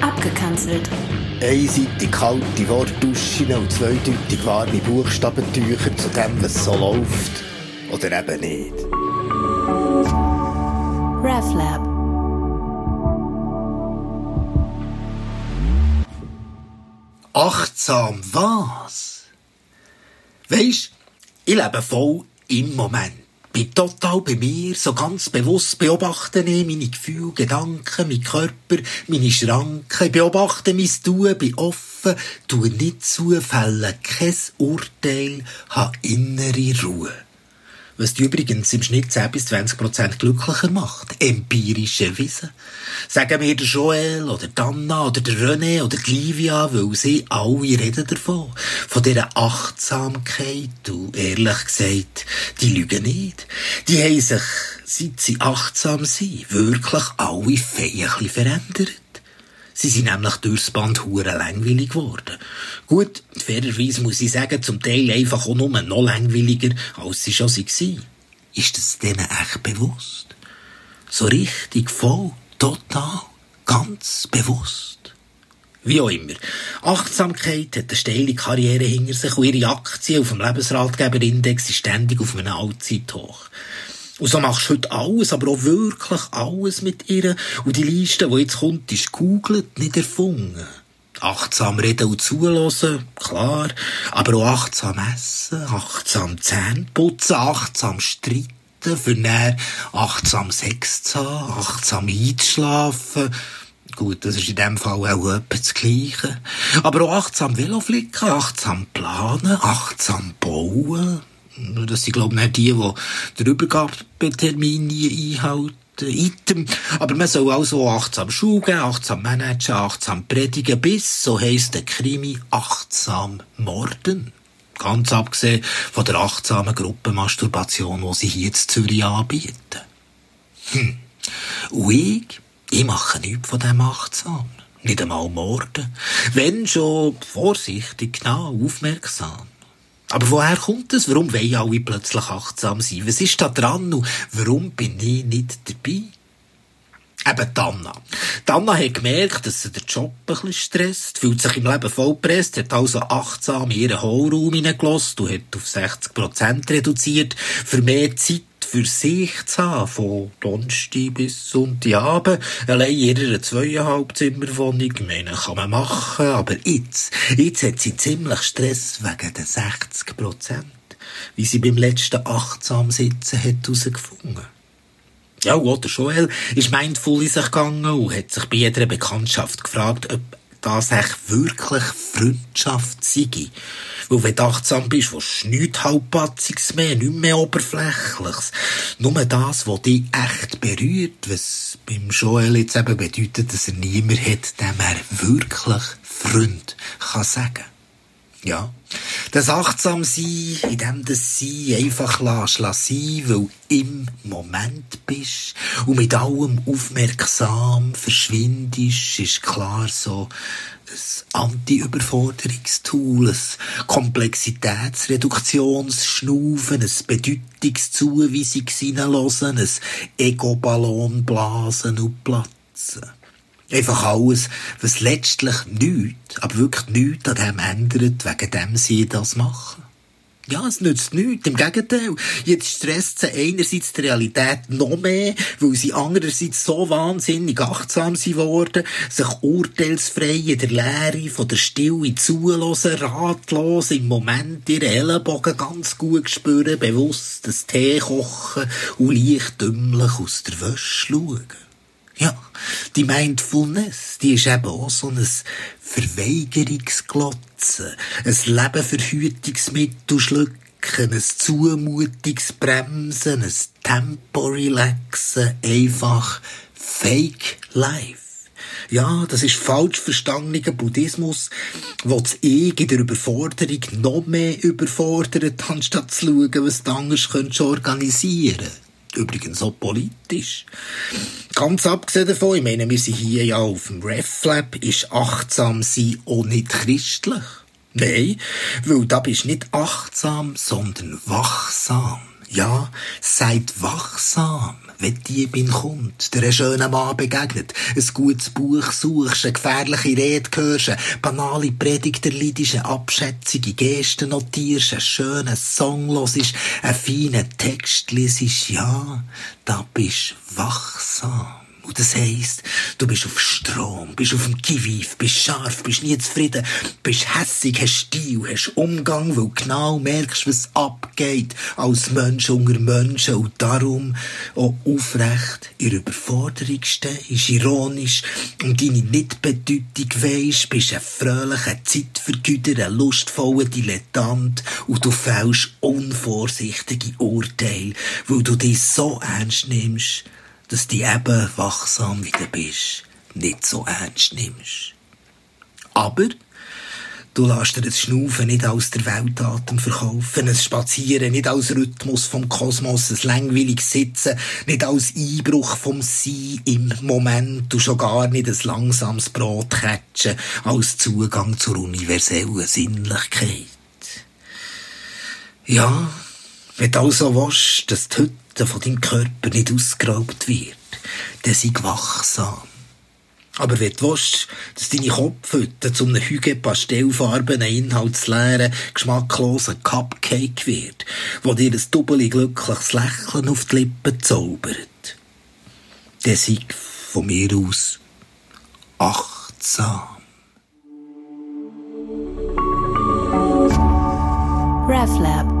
Abgekanzelt. Einseitig kalte Wortduschen und zweideutig warme Buchstabentücher zu dem, was so läuft. Oder eben nicht. RefLab. Achtsam was? Weisst, ich lebe voll im Moment. Bin total bei mir, so ganz bewusst beobachte ich meine Gefühle, Gedanken, meinen Körper, meine Schranken. Ich beobachte mein Tun, bin offen, tue nicht zu, fälle kein Urteil, habe innere Ruhe was die übrigens im Schnitt 10 bis 20 Prozent glücklicher macht. Empirische Wissen. Sagen wir der Joel oder Dana oder der René oder die Livia, weil sie alle reden davon. Von dieser Achtsamkeit. Du, ehrlich gesagt, die lügen nicht. Die haben sich, seit sie achtsam sind, wirklich alle Feen verändert. Sie sind nämlich durchs Band hure langweilig geworden. Gut, fairerweise muss ich sagen, zum Teil einfach auch nur noch langweiliger, als sie schon waren. Ist das denen echt bewusst? So richtig, voll, total, ganz bewusst. Wie auch immer. Achtsamkeit hat eine steile Karriere hinter sich und ihre Aktien auf dem Lebensratgeberindex sind ständig auf einem Allzeithoch. Und so machst du heute alles, aber auch wirklich alles mit ihr. Und die Liste, die jetzt kommt, ist googelt, nicht erfunden. Achtsam reden und zulassen, klar. Aber auch achtsam essen, achtsam Zähne putzen, achtsam streiten, für näher achtsam Sex zu haben, achtsam einzuschlafen. Gut, das ist in dem Fall auch etwas das Gleiche. Aber auch achtsam Veloflicken, achtsam planen, achtsam bauen. Das sind, glaube ich, nicht die, die den Übergabetermin einhalten. Item. Aber man soll also achtsam schauen, achtsam managen, achtsam predigen, bis, so heisst der Krimi, achtsam morden. Ganz abgesehen von der achtsamen Gruppenmasturbation, die sie hier in Zürich anbieten. Hm. Und ich, ich mache nichts von dem achtsam. Nicht einmal morden. Wenn schon vorsichtig, genau, aufmerksam. Aber woher kommt es? Warum wollen alle plötzlich achtsam sein? Was ist da dran und warum bin ich nicht dabei? Eben Anna. Anna hat gemerkt, dass sie den Job ein bisschen stresst, fühlt sich im Leben vollpresst, hat also achtsam ihren Hohlraum hineingelassen und hat auf 60% reduziert, für mehr Zeit für sich zu haben, von Donnerstag bis Sonntagabend, allein in ihrer zweieinhalb Zimmerwohnung, ich meine, kann man machen, aber jetzt, jetzt hat sie ziemlich Stress wegen den 60 Prozent, wie sie beim letzten achtsam Sitzen hat herausgefunden. Ja, und der Joel ist mindful in sich gegangen und hat sich bei jeder Bekanntschaft gefragt, ob das echt wirklich Freundschaft sei. Weil wenn du achtsam bist, willst du nichts Halbpatziges mehr, nichts mehr Oberflächliches. Nur das, was dich echt berührt, was beim Joel jetzt eben bedeutet, dass er niemand hat, dem er wirklich Freund kann sagen. Ja. Das achtsam sein, in dem das Sie einfach lässt, lass sein, weil im Moment bist und mit allem aufmerksam verschwindest, ist klar so ein Anti-Überforderungstool, ein Komplexitätsreduktionsschnaufen, ein Bedeutungszuweisung ein Ego-Ballon blasen und platzen. Einfach alles, was letztlich nichts, aber wirklich nichts an dem ändert, wegen dem sie das machen. Ja, es nützt nichts. Im Gegenteil. Jetzt stresst sie einerseits die Realität noch mehr, weil sie andererseits so wahnsinnig achtsam sind worden, sich urteilsfrei in der Leere von der Stille zulassen, ratlos im Moment ihre Ellenbogen ganz gut spüren, bewusst das Tee kochen und leicht dümmlich aus der Wäsche schauen. Die Mindfulness, die ist eben auch so ein Verweigerungsglotzen, ein Lebenverhütungsmittel schlucken, ein Zumutungsbremsen, ein Tempo-Relaxen, einfach Fake Life. Ja, das ist falsch verstandener Buddhismus, wo das Ich in der Überforderung noch mehr überfordert, anstatt zu schauen, was du anders organisieren könntest. Übrigens auch politisch. Ganz abgesehen davon, ich meine, wir sind hier ja auf dem RefLab, ist achtsam sein auch nicht christlich. Nein, weil da bist nicht achtsam, sondern wachsam. Ja, seid wachsam, wenn die Diebin kommt, der schönen Mann begegnet, ein gutes Buch suchst, eine gefährliche Rede hörst, banale Predigt erleidest, eine abschätzige Gesten notierst, einen schönen Song hörst, einen feinen Text lesest, ja, da bist wachsam. Und das heisst, du bist auf Strom, bist auf dem Kiviv, bist scharf, bist nie zufrieden, bist hässig, hast Stil, hast Umgang, weil genau merkst, was abgeht als Mensch unter Menschen. Und darum auch aufrecht in Überforderung stehst, ironisch. Und deine Nichtbedeutung weisst, bist ein fröhlicher Zeitvergüter, ein lustvoller Dilettant. Und du fällst unvorsichtige Urteile, weil du dich so ernst nimmst, dass du eben wachsam wie du bist, nicht so ernst nimmst. Aber du lässt dir das Schnaufen nicht als der Weltatem verkaufen, ein Spazieren nicht als Rhythmus vom Kosmos, ein langweiliges Sitzen nicht als Einbruch vom Sein im Moment und schon gar nicht ein langsames Brotcatchen als Zugang zur universellen Sinnlichkeit. Ja, wenn du also willst, dass die Hütte von deinem Körper nicht ausgeraubt wird, dann sei wachsam. Aber wenn du willst, dass deine Kopfhütte zu einem Hüge pastellfarbenen, inhaltsleeren, geschmacklosen Cupcake wird, wo dir ein doppelt glückliches Lächeln auf die Lippen zaubert, dann sei von mir aus achtsam. RefLab